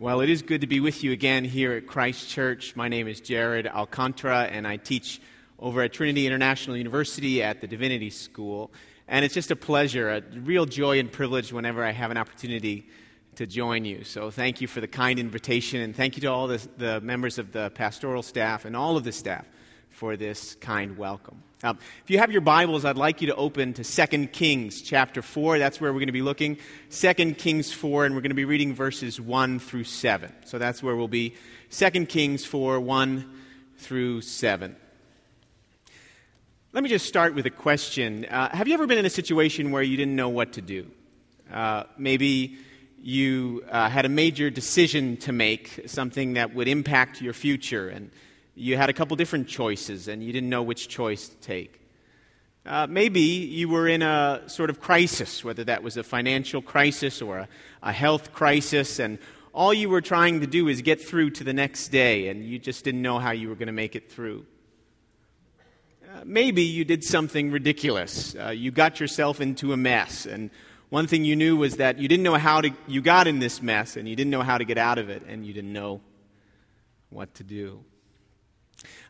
Well, it is good to be with you again here at Christ Church. My name is Jared Alcantara, and I teach over at Trinity International University at the Divinity School. And it's just a pleasure, a real joy and privilege whenever I have an opportunity to join you. So thank you for the kind invitation, and thank you to all the, the members of the pastoral staff and all of the staff for this kind welcome. If you have your Bibles, I'd like you to open to 2 Kings chapter 4. That's where we're going to be looking. 2 Kings 4, and we're going to be reading verses 1 through 7. So that's where we'll be. 2 Kings 4, 1 through 7. Let me just start with a question. Uh, have you ever been in a situation where you didn't know what to do? Uh, maybe you uh, had a major decision to make, something that would impact your future, and you had a couple different choices and you didn't know which choice to take. Uh, maybe you were in a sort of crisis, whether that was a financial crisis or a, a health crisis, and all you were trying to do is get through to the next day, and you just didn't know how you were going to make it through. Uh, maybe you did something ridiculous. Uh, you got yourself into a mess, and one thing you knew was that you didn't know how to, you got in this mess, and you didn't know how to get out of it, and you didn't know what to do.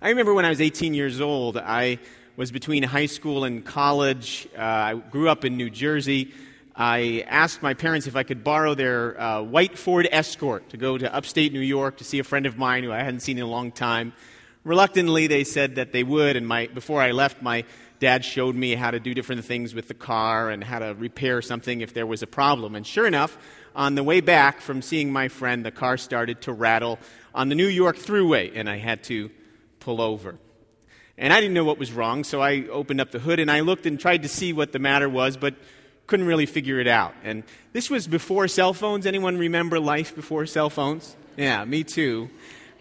I remember when I was 18 years old, I was between high school and college. Uh, I grew up in New Jersey. I asked my parents if I could borrow their uh, white Ford Escort to go to upstate New York to see a friend of mine who I hadn't seen in a long time. Reluctantly, they said that they would, and my, before I left, my dad showed me how to do different things with the car and how to repair something if there was a problem. And sure enough, on the way back from seeing my friend, the car started to rattle on the New York Thruway, and I had to pull over. And I didn't know what was wrong, so I opened up the hood and I looked and tried to see what the matter was, but couldn't really figure it out. And this was before cell phones. Anyone remember life before cell phones? Yeah, me too.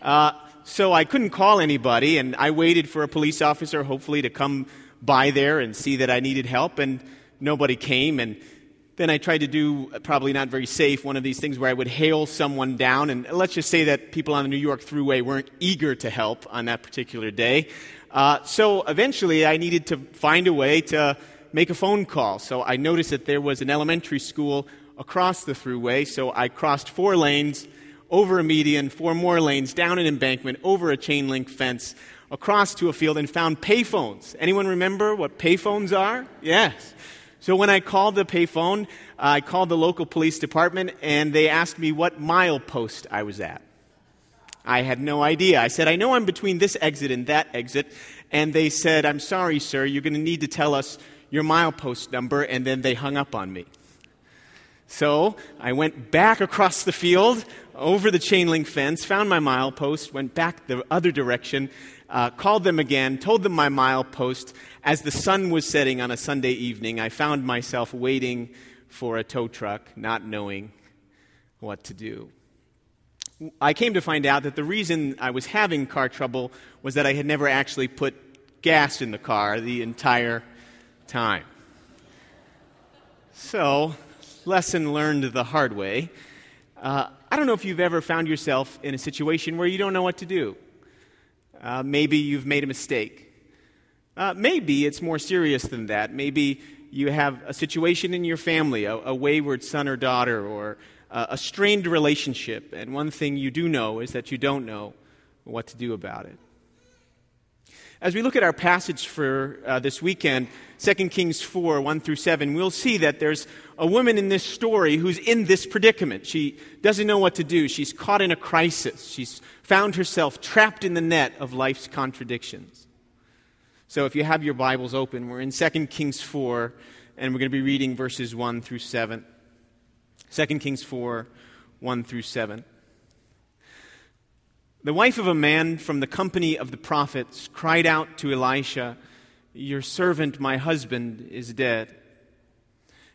Uh, so I couldn't call anybody, and I waited for a police officer, hopefully, to come by there and see that I needed help, and nobody came. And then I tried to do, probably not very safe, one of these things where I would hail someone down. And let's just say that people on the New York Thruway weren't eager to help on that particular day. Uh, so eventually I needed to find a way to make a phone call. So I noticed that there was an elementary school across the Thruway. So I crossed four lanes, over a median, four more lanes, down an embankment, over a chain link fence, across to a field, and found payphones. Anyone remember what payphones are? Yes. So when I called the payphone, I called the local police department and they asked me what milepost I was at. I had no idea. I said, I know I'm between this exit and that exit. And they said, I'm sorry, sir, you're going to need to tell us your milepost number. And then they hung up on me. So I went back across the field, over the chain link fence, found my milepost, went back the other direction, uh, called them again, told them my milepost. As the sun was setting on a Sunday evening, I found myself waiting for a tow truck, not knowing what to do. I came to find out that the reason I was having car trouble was that I had never actually put gas in the car the entire time. So, lesson learned the hard way. Uh, I don't know if you've ever found yourself in a situation where you don't know what to do. Uh, maybe you've made a mistake. Uh, maybe it's more serious than that. Maybe you have a situation in your family, a, a wayward son or daughter, or a, a strained relationship, and one thing you do know is that you don't know what to do about it. As we look at our passage for uh, this weekend, 2 Kings 4 1 through 7, we'll see that there's a woman in this story who's in this predicament. She doesn't know what to do. She's caught in a crisis. She's found herself trapped in the net of life's contradictions. So if you have your Bibles open, we're in 2 Kings 4, and we're going to be reading verses 1 through 7. 2 Kings 4 1 through 7. The wife of a man from the company of the prophets cried out to Elisha, Your servant, my husband, is dead.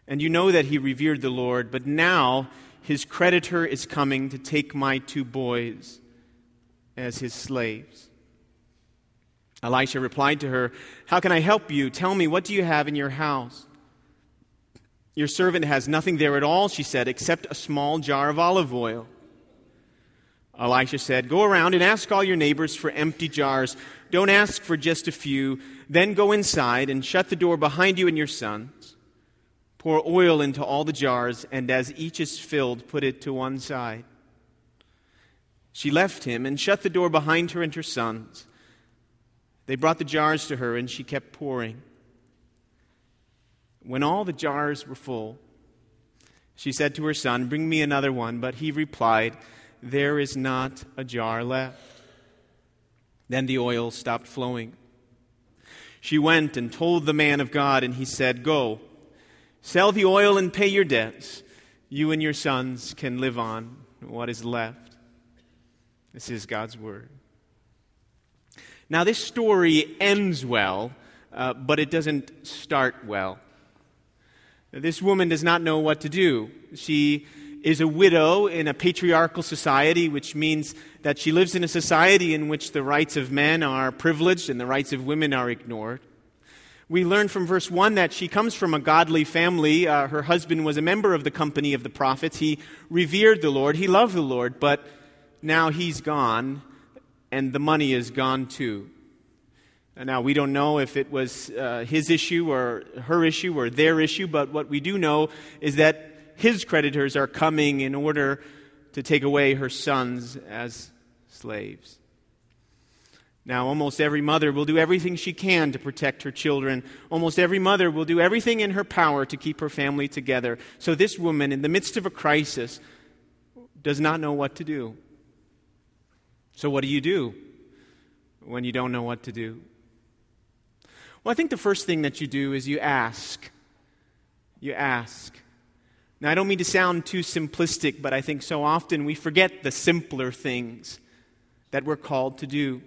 And you know that he revered the Lord, but now his creditor is coming to take my two boys as his slaves. Elisha replied to her, How can I help you? Tell me, what do you have in your house? Your servant has nothing there at all, she said, except a small jar of olive oil. Elisha said, Go around and ask all your neighbors for empty jars. Don't ask for just a few. Then go inside and shut the door behind you and your sons. Pour oil into all the jars, and as each is filled, put it to one side. She left him and shut the door behind her and her sons. They brought the jars to her, and she kept pouring. When all the jars were full, she said to her son, Bring me another one. But he replied, There is not a jar left. Then the oil stopped flowing. She went and told the man of God, and he said, Go, sell the oil and pay your debts. You and your sons can live on what is left. This is God's word. Now, this story ends well, uh, but it doesn't start well. This woman does not know what to do. She is a widow in a patriarchal society, which means that she lives in a society in which the rights of men are privileged and the rights of women are ignored. We learn from verse 1 that she comes from a godly family. Uh, her husband was a member of the company of the prophets. He revered the Lord, he loved the Lord, but now he's gone, and the money is gone too. Now, we don't know if it was uh, his issue or her issue or their issue, but what we do know is that his creditors are coming in order to take away her sons as slaves. Now, almost every mother will do everything she can to protect her children. Almost every mother will do everything in her power to keep her family together. So, this woman, in the midst of a crisis, does not know what to do. So, what do you do when you don't know what to do? Well, I think the first thing that you do is you ask. You ask. Now, I don't mean to sound too simplistic, but I think so often we forget the simpler things that we're called to do.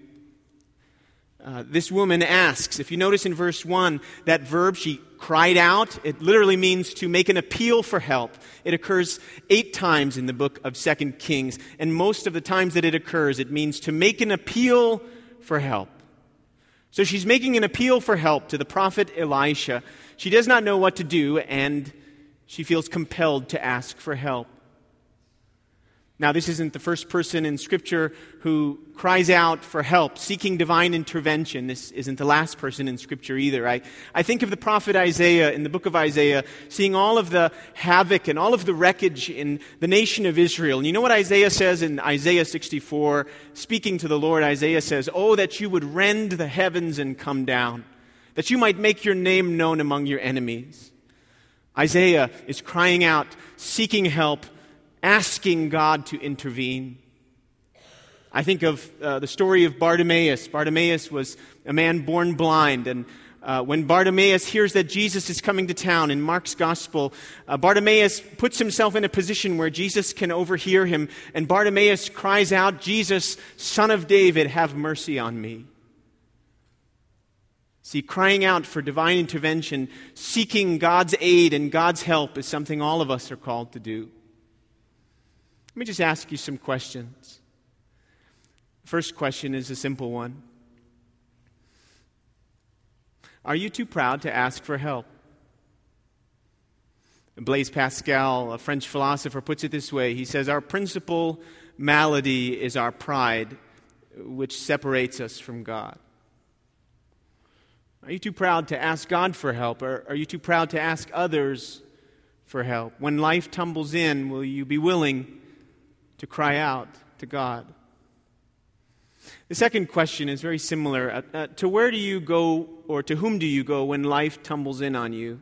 Uh, this woman asks, if you notice in verse 1, that verb, she cried out, it literally means to make an appeal for help. It occurs eight times in the book of Second Kings, and most of the times that it occurs, it means to make an appeal for help. So she's making an appeal for help to the prophet Elisha. She does not know what to do, and she feels compelled to ask for help. Now, this isn't the first person in Scripture who cries out for help, seeking divine intervention. This isn't the last person in Scripture either. I, I think of the prophet Isaiah in the book of Isaiah, seeing all of the havoc and all of the wreckage in the nation of Israel. And you know what Isaiah says in Isaiah 64? Speaking to the Lord, Isaiah says, Oh, that you would rend the heavens and come down, that you might make your name known among your enemies. Isaiah is crying out, seeking help, asking God to intervene. I think of uh, the story of Bartimaeus. Bartimaeus was a man born blind, and uh, when Bartimaeus hears that Jesus is coming to town in Mark's gospel, uh, Bartimaeus puts himself in a position where Jesus can overhear him, and Bartimaeus cries out, Jesus, son of David, have mercy on me. See, crying out for divine intervention, seeking God's aid and God's help is something all of us are called to do. Let me just ask you some questions. First question is a simple one Are you too proud to ask for help? Blaise Pascal, a French philosopher, puts it this way He says, Our principal malady is our pride, which separates us from God. Are you too proud to ask God for help? Or are you too proud to ask others for help? When life tumbles in, will you be willing to cry out to God? The second question is very similar. Uh, uh, to where do you go, or to whom do you go when life tumbles in on you?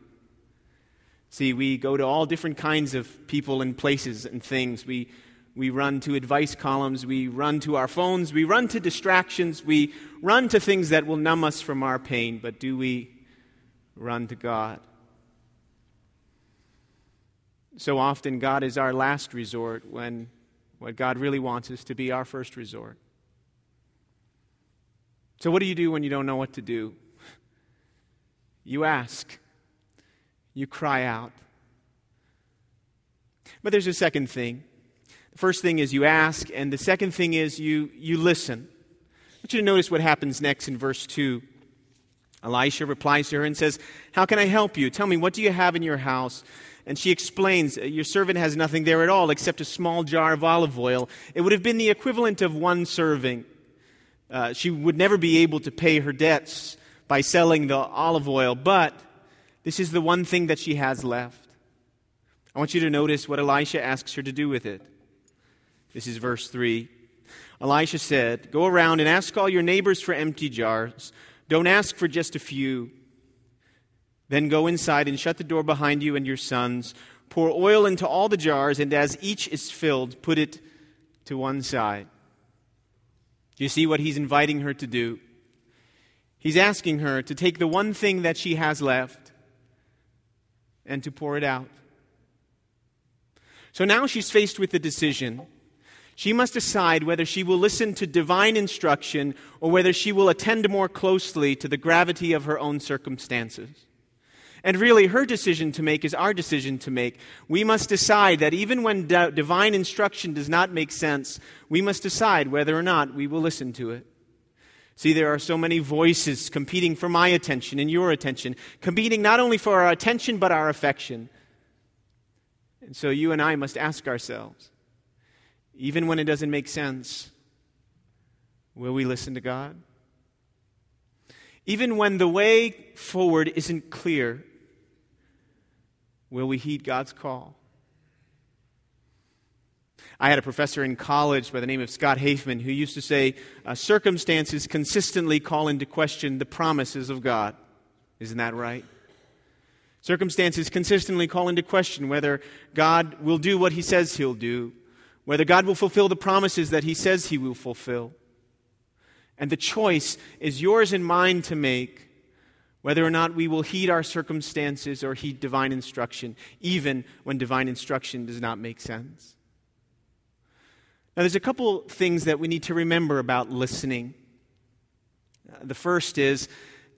See, we go to all different kinds of people and places and things. We we run to advice columns. We run to our phones. We run to distractions. We run to things that will numb us from our pain. But do we run to God? So often, God is our last resort when what God really wants is to be our first resort. So, what do you do when you don't know what to do? You ask, you cry out. But there's a second thing. First thing is you ask, and the second thing is you, you listen. I want you to notice what happens next in verse 2. Elisha replies to her and says, How can I help you? Tell me, what do you have in your house? And she explains, Your servant has nothing there at all except a small jar of olive oil. It would have been the equivalent of one serving. Uh, she would never be able to pay her debts by selling the olive oil, but this is the one thing that she has left. I want you to notice what Elisha asks her to do with it. This is verse 3. Elisha said, Go around and ask all your neighbors for empty jars. Don't ask for just a few. Then go inside and shut the door behind you and your sons. Pour oil into all the jars, and as each is filled, put it to one side. Do you see what he's inviting her to do? He's asking her to take the one thing that she has left and to pour it out. So now she's faced with the decision. She must decide whether she will listen to divine instruction or whether she will attend more closely to the gravity of her own circumstances. And really, her decision to make is our decision to make. We must decide that even when d- divine instruction does not make sense, we must decide whether or not we will listen to it. See, there are so many voices competing for my attention and your attention, competing not only for our attention but our affection. And so you and I must ask ourselves, even when it doesn't make sense, will we listen to God? Even when the way forward isn't clear, Will we heed God's call? I had a professor in college by the name of Scott Hafemann who used to say, uh, Circumstances consistently call into question the promises of God. Isn't that right? Circumstances consistently call into question whether God will do what he says he'll do, whether God will fulfill the promises that he says he will fulfill. And the choice is yours and mine to make whether or not we will heed our circumstances or heed divine instruction, even when divine instruction does not make sense. Now, there's a couple things that we need to remember about listening. Uh, the first is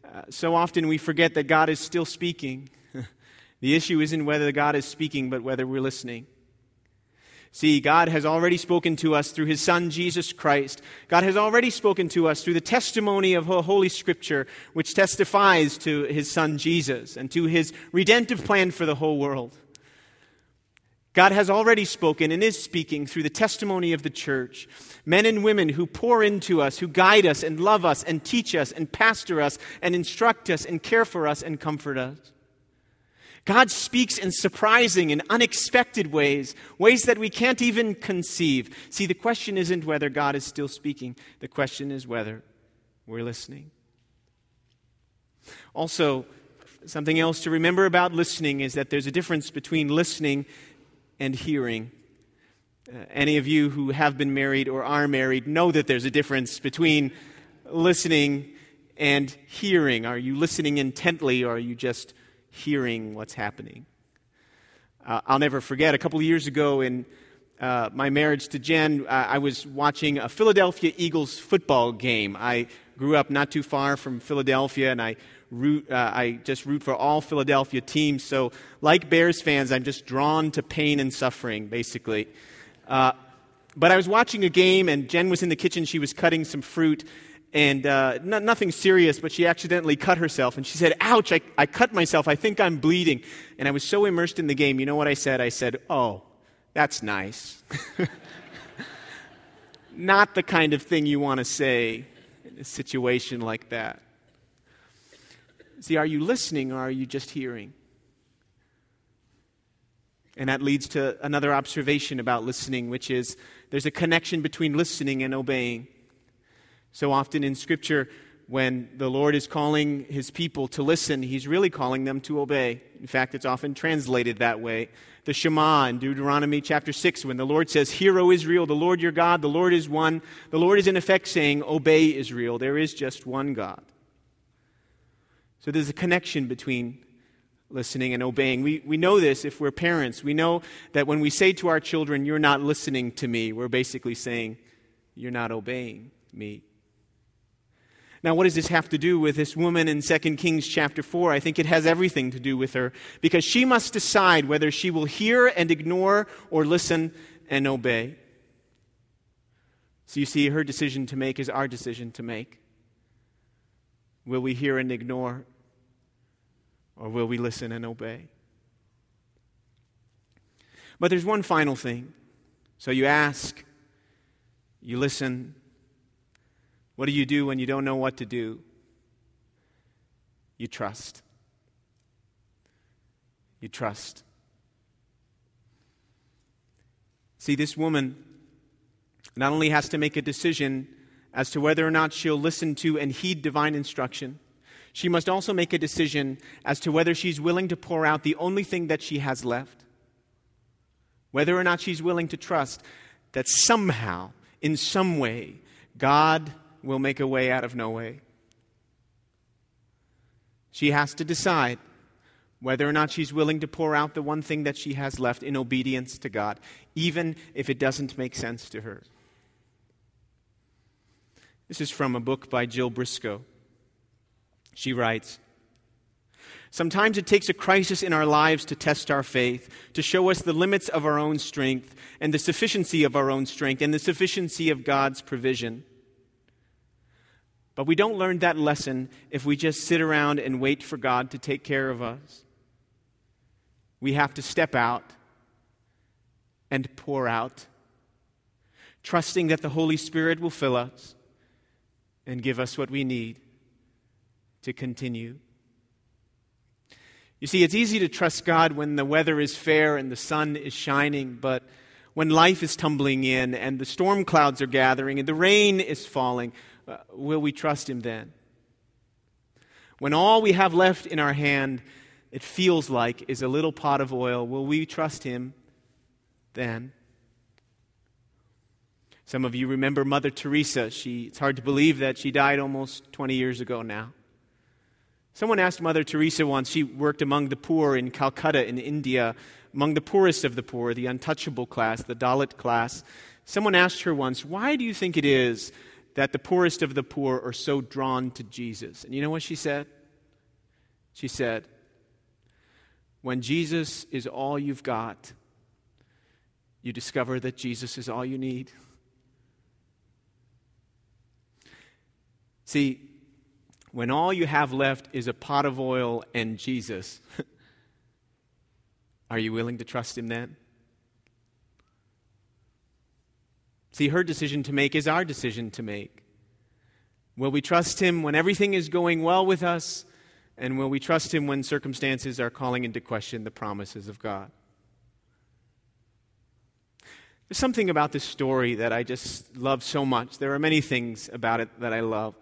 uh, so often we forget that God is still speaking. the issue isn't whether God is speaking, but whether we're listening. See, God has already spoken to us through His Son, Jesus Christ. God has already spoken to us through the testimony of Holy Scripture, which testifies to His Son, Jesus, and to His redemptive plan for the whole world. God has already spoken and is speaking through the testimony of the church. Men and women who pour into us, who guide us and love us and teach us and pastor us and instruct us and care for us and comfort us. God speaks in surprising and unexpected ways, ways that we can't even conceive. See, the question isn't whether God is still speaking, the question is whether we're listening. Also, something else to remember about listening is that there's a difference between listening and hearing. Uh, any of you who have been married or are married know that there's a difference between listening and hearing. Are you listening intently or are you just hearing what's happening. Uh, I'll never forget, a couple of years ago in uh, my marriage to Jen, uh, I was watching a Philadelphia Eagles football game. I grew up not too far from Philadelphia, and I root, uh, I just root for all Philadelphia teams. So, like Bears fans, I'm just drawn to pain and suffering, basically. Uh, but I was watching a game, and Jen was in the kitchen. She was cutting some fruit, and uh, nothing serious, but she accidentally cut herself. And she said, Ouch, I, I cut myself. I think I'm bleeding. And I was so immersed in the game. You know what I said? I said, Oh, that's nice. Not the kind of thing you want to say in a situation like that. See, are you listening or are you just hearing? And that leads to another observation about listening, which is there's a connection between listening and obeying. So often in Scripture, when the Lord is calling his people to listen, he's really calling them to obey. In fact, it's often translated that way. The Shema in Deuteronomy chapter 6, when the Lord says, Hear, O Israel, the Lord your God, the Lord is one, the Lord is in effect saying, Obey Israel. There is just one God. So there's a connection between listening and obeying. We, we know this if we're parents. We know that when we say to our children, You're not listening to me, we're basically saying, You're not obeying me. Now, what does this have to do with this woman in 2 Kings chapter 4? I think it has everything to do with her because she must decide whether she will hear and ignore or listen and obey. So you see, her decision to make is our decision to make. Will we hear and ignore or will we listen and obey? But there's one final thing. So you ask, you listen, what do you do when you don't know what to do? You trust. You trust. See, this woman not only has to make a decision as to whether or not she'll listen to and heed divine instruction, she must also make a decision as to whether she's willing to pour out the only thing that she has left, whether or not she's willing to trust that somehow, in some way, God will make a way out of no way. She has to decide whether or not she's willing to pour out the one thing that she has left in obedience to God, even if it doesn't make sense to her. This is from a book by Jill Briscoe. She writes Sometimes it takes a crisis in our lives to test our faith, to show us the limits of our own strength and the sufficiency of our own strength and the sufficiency of God's provision. But we don't learn that lesson if we just sit around and wait for God to take care of us. We have to step out and pour out, trusting that the Holy Spirit will fill us and give us what we need to continue. You see, it's easy to trust God when the weather is fair and the sun is shining, but when life is tumbling in and the storm clouds are gathering and the rain is falling, uh, will we trust Him then? When all we have left in our hand, it feels like, is a little pot of oil, will we trust Him then? Some of you remember Mother Teresa. She, it's hard to believe that she died almost 20 years ago now. Someone asked Mother Teresa once, she worked among the poor in Calcutta in India, among the poorest of the poor, the untouchable class, the Dalit class. Someone asked her once, Why do you think it is that the poorest of the poor are so drawn to Jesus? And you know what she said? She said, When Jesus is all you've got, you discover that Jesus is all you need. See, when all you have left is a pot of oil and Jesus, are you willing to trust Him then? See, her decision to make is our decision to make. Will we trust Him when everything is going well with us? And will we trust Him when circumstances are calling into question the promises of God? There's something about this story that I just love so much. There are many things about it that I love.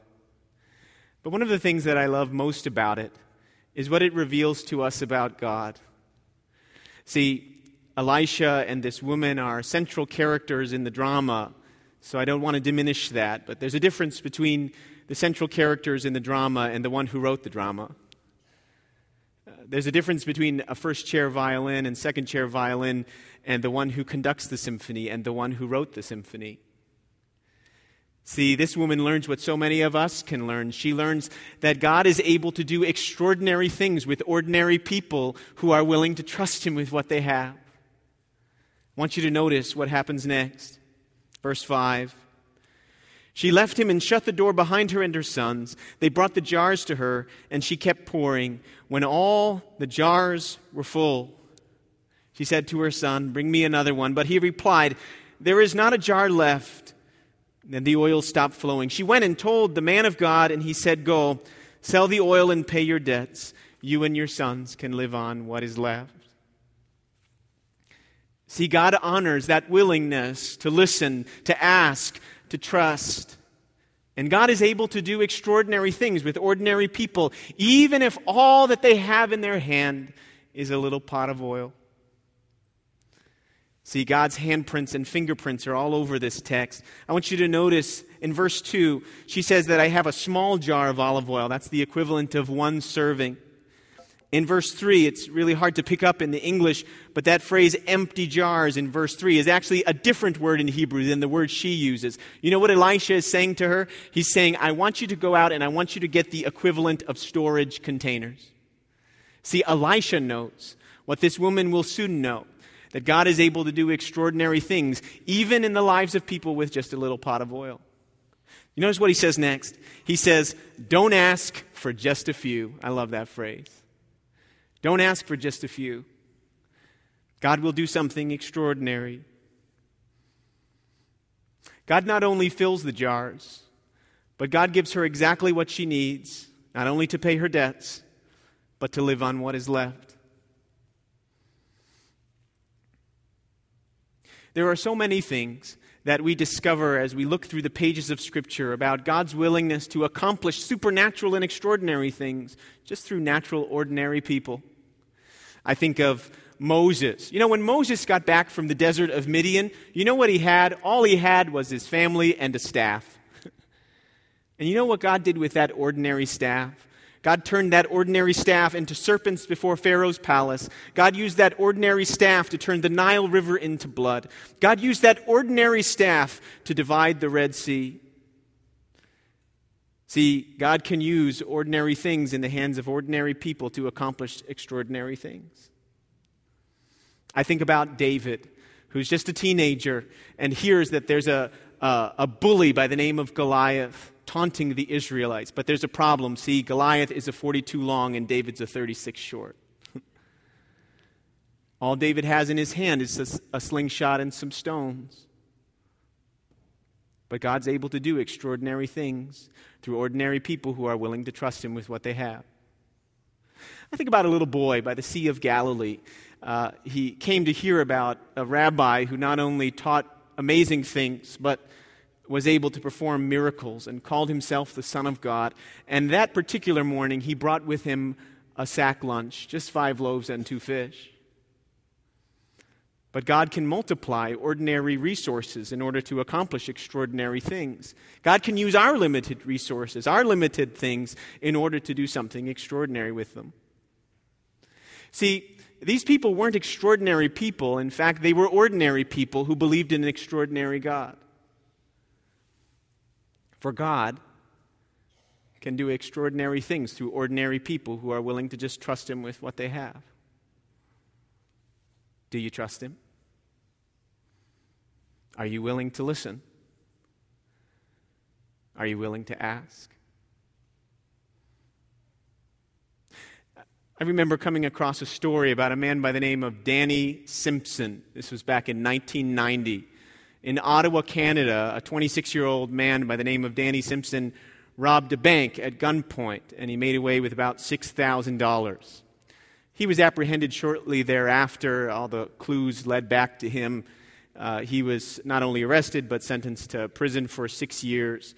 But one of the things that I love most about it is what it reveals to us about God. See, Elisha and this woman are central characters in the drama, so I don't want to diminish that, but there's a difference between the central characters in the drama and the one who wrote the drama. Uh, there's a difference between a first chair violin and second chair violin and the one who conducts the symphony and the one who wrote the symphony. See, this woman learns what so many of us can learn. She learns that God is able to do extraordinary things with ordinary people who are willing to trust Him with what they have. I want you to notice what happens next. Verse 5. She left him and shut the door behind her and her sons. They brought the jars to her, and she kept pouring. When all the jars were full, she said to her son, Bring me another one. But he replied, There is not a jar left. Then the oil stopped flowing. She went and told the man of God, and he said, Go, sell the oil and pay your debts. You and your sons can live on what is left. See, God honors that willingness to listen, to ask, to trust. And God is able to do extraordinary things with ordinary people, even if all that they have in their hand is a little pot of oil. See, God's handprints and fingerprints are all over this text. I want you to notice in verse 2, she says that I have a small jar of olive oil. That's the equivalent of one serving. In verse 3, it's really hard to pick up in the English, but that phrase empty jars in verse 3 is actually a different word in Hebrew than the word she uses. You know what Elisha is saying to her? He's saying, I want you to go out and I want you to get the equivalent of storage containers. See, Elisha knows what this woman will soon know that God is able to do extraordinary things, even in the lives of people with just a little pot of oil. You notice what he says next? He says, Don't ask for just a few. I love that phrase. Don't ask for just a few. God will do something extraordinary. God not only fills the jars, but God gives her exactly what she needs, not only to pay her debts, but to live on what is left. There are so many things that we discover as we look through the pages of Scripture about God's willingness to accomplish supernatural and extraordinary things just through natural, ordinary people. I think of Moses. You know, when Moses got back from the desert of Midian, you know what he had? All he had was his family and a staff. and you know what God did with that ordinary staff? God turned that ordinary staff into serpents before Pharaoh's palace. God used that ordinary staff to turn the Nile River into blood. God used that ordinary staff to divide the Red Sea. See, God can use ordinary things in the hands of ordinary people to accomplish extraordinary things. I think about David, who's just a teenager and hears that there's a, a, a bully by the name of Goliath taunting the Israelites. But there's a problem. See, Goliath is a 42 long and David's a 36 short. All David has in his hand is a, a slingshot and some stones. But God's able to do extraordinary things through ordinary people who are willing to trust Him with what they have. I think about a little boy by the Sea of Galilee. Uh, he came to hear about a rabbi who not only taught amazing things, but was able to perform miracles and called himself the Son of God. And that particular morning, he brought with him a sack lunch, just five loaves and two fish. But God can multiply ordinary resources in order to accomplish extraordinary things. God can use our limited resources, our limited things, in order to do something extraordinary with them. See, these people weren't extraordinary people. In fact, they were ordinary people who believed in an extraordinary God. For God can do extraordinary things through ordinary people who are willing to just trust Him with what they have. Do you trust Him? Are you willing to listen? Are you willing to ask? I remember coming across a story about a man by the name of Danny Simpson. This was back in 1990 in Ottawa, Canada, a 26 year old man by the name of Danny Simpson robbed a bank at gunpoint and he made away with about $6,000. He was apprehended shortly thereafter. All the clues led back to him. Uh, he was not only arrested but sentenced to prison for six years.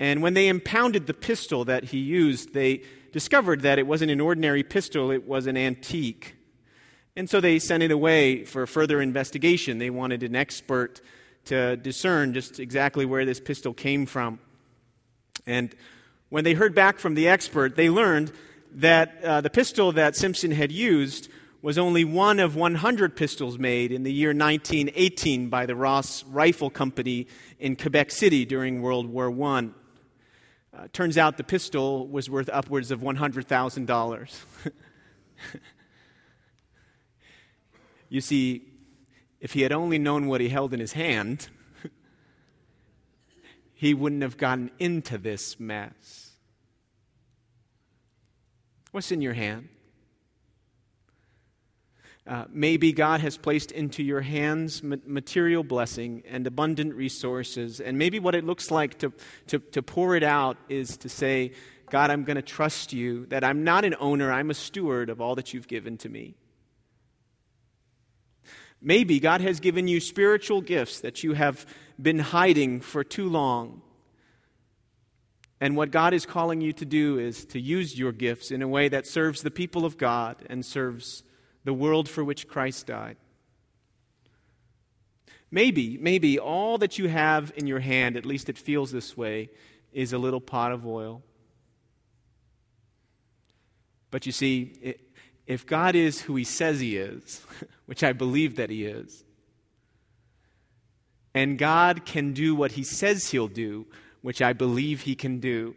And when they impounded the pistol that he used, they discovered that it wasn't an ordinary pistol, it was an antique. And so they sent it away for further investigation. They wanted an expert to discern just exactly where this pistol came from. And when they heard back from the expert, they learned that uh, the pistol that Simpson had used was only one of 100 pistols made in the year 1918 by the Ross Rifle Company in Quebec City during World War I. Uh, turns out the pistol was worth upwards of $100,000. you see, if he had only known what he held in his hand, he wouldn't have gotten into this mess. What's in your hand? Uh, maybe God has placed into your hands material blessing and abundant resources. And maybe what it looks like to, to, to pour it out is to say, God, I'm going to trust you, that I'm not an owner, I'm a steward of all that you've given to me. Maybe God has given you spiritual gifts that you have been hiding for too long. And what God is calling you to do is to use your gifts in a way that serves the people of God and serves the world for which Christ died. Maybe, maybe all that you have in your hand, at least it feels this way, is a little pot of oil. But you see, it, if God is who he says he is, which I believe that he is, and God can do what he says he'll do, which I believe he can do,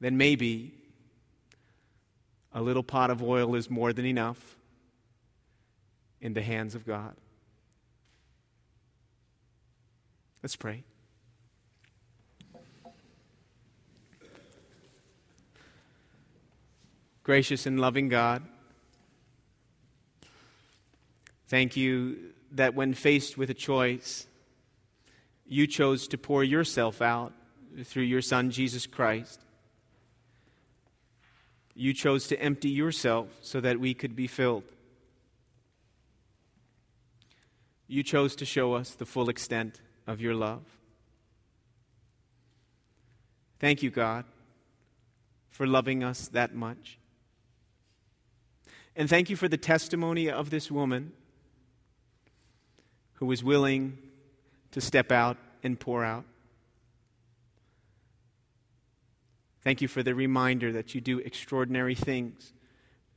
then maybe a little pot of oil is more than enough in the hands of God. Let's pray. Gracious and loving God, thank you that when faced with a choice, you chose to pour yourself out through your Son, Jesus Christ. You chose to empty yourself so that we could be filled. you chose to show us the full extent of your love. Thank you, God, for loving us that much. And thank you for the testimony of this woman who was willing to step out and pour out. Thank you for the reminder that you do extraordinary things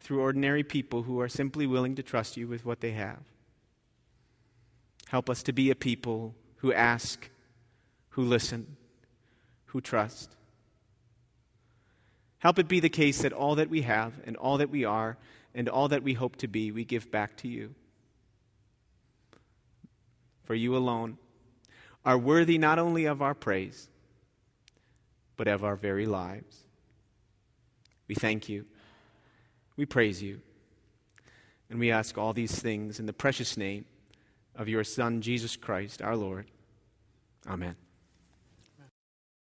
through ordinary people who are simply willing to trust you with what they have. Help us to be a people who ask, who listen, who trust. Help it be the case that all that we have and all that we are and all that we hope to be, we give back to you. For you alone are worthy not only of our praise, but of our very lives. We thank you. We praise you. And we ask all these things in the precious name of your Son, Jesus Christ, our Lord. Amen.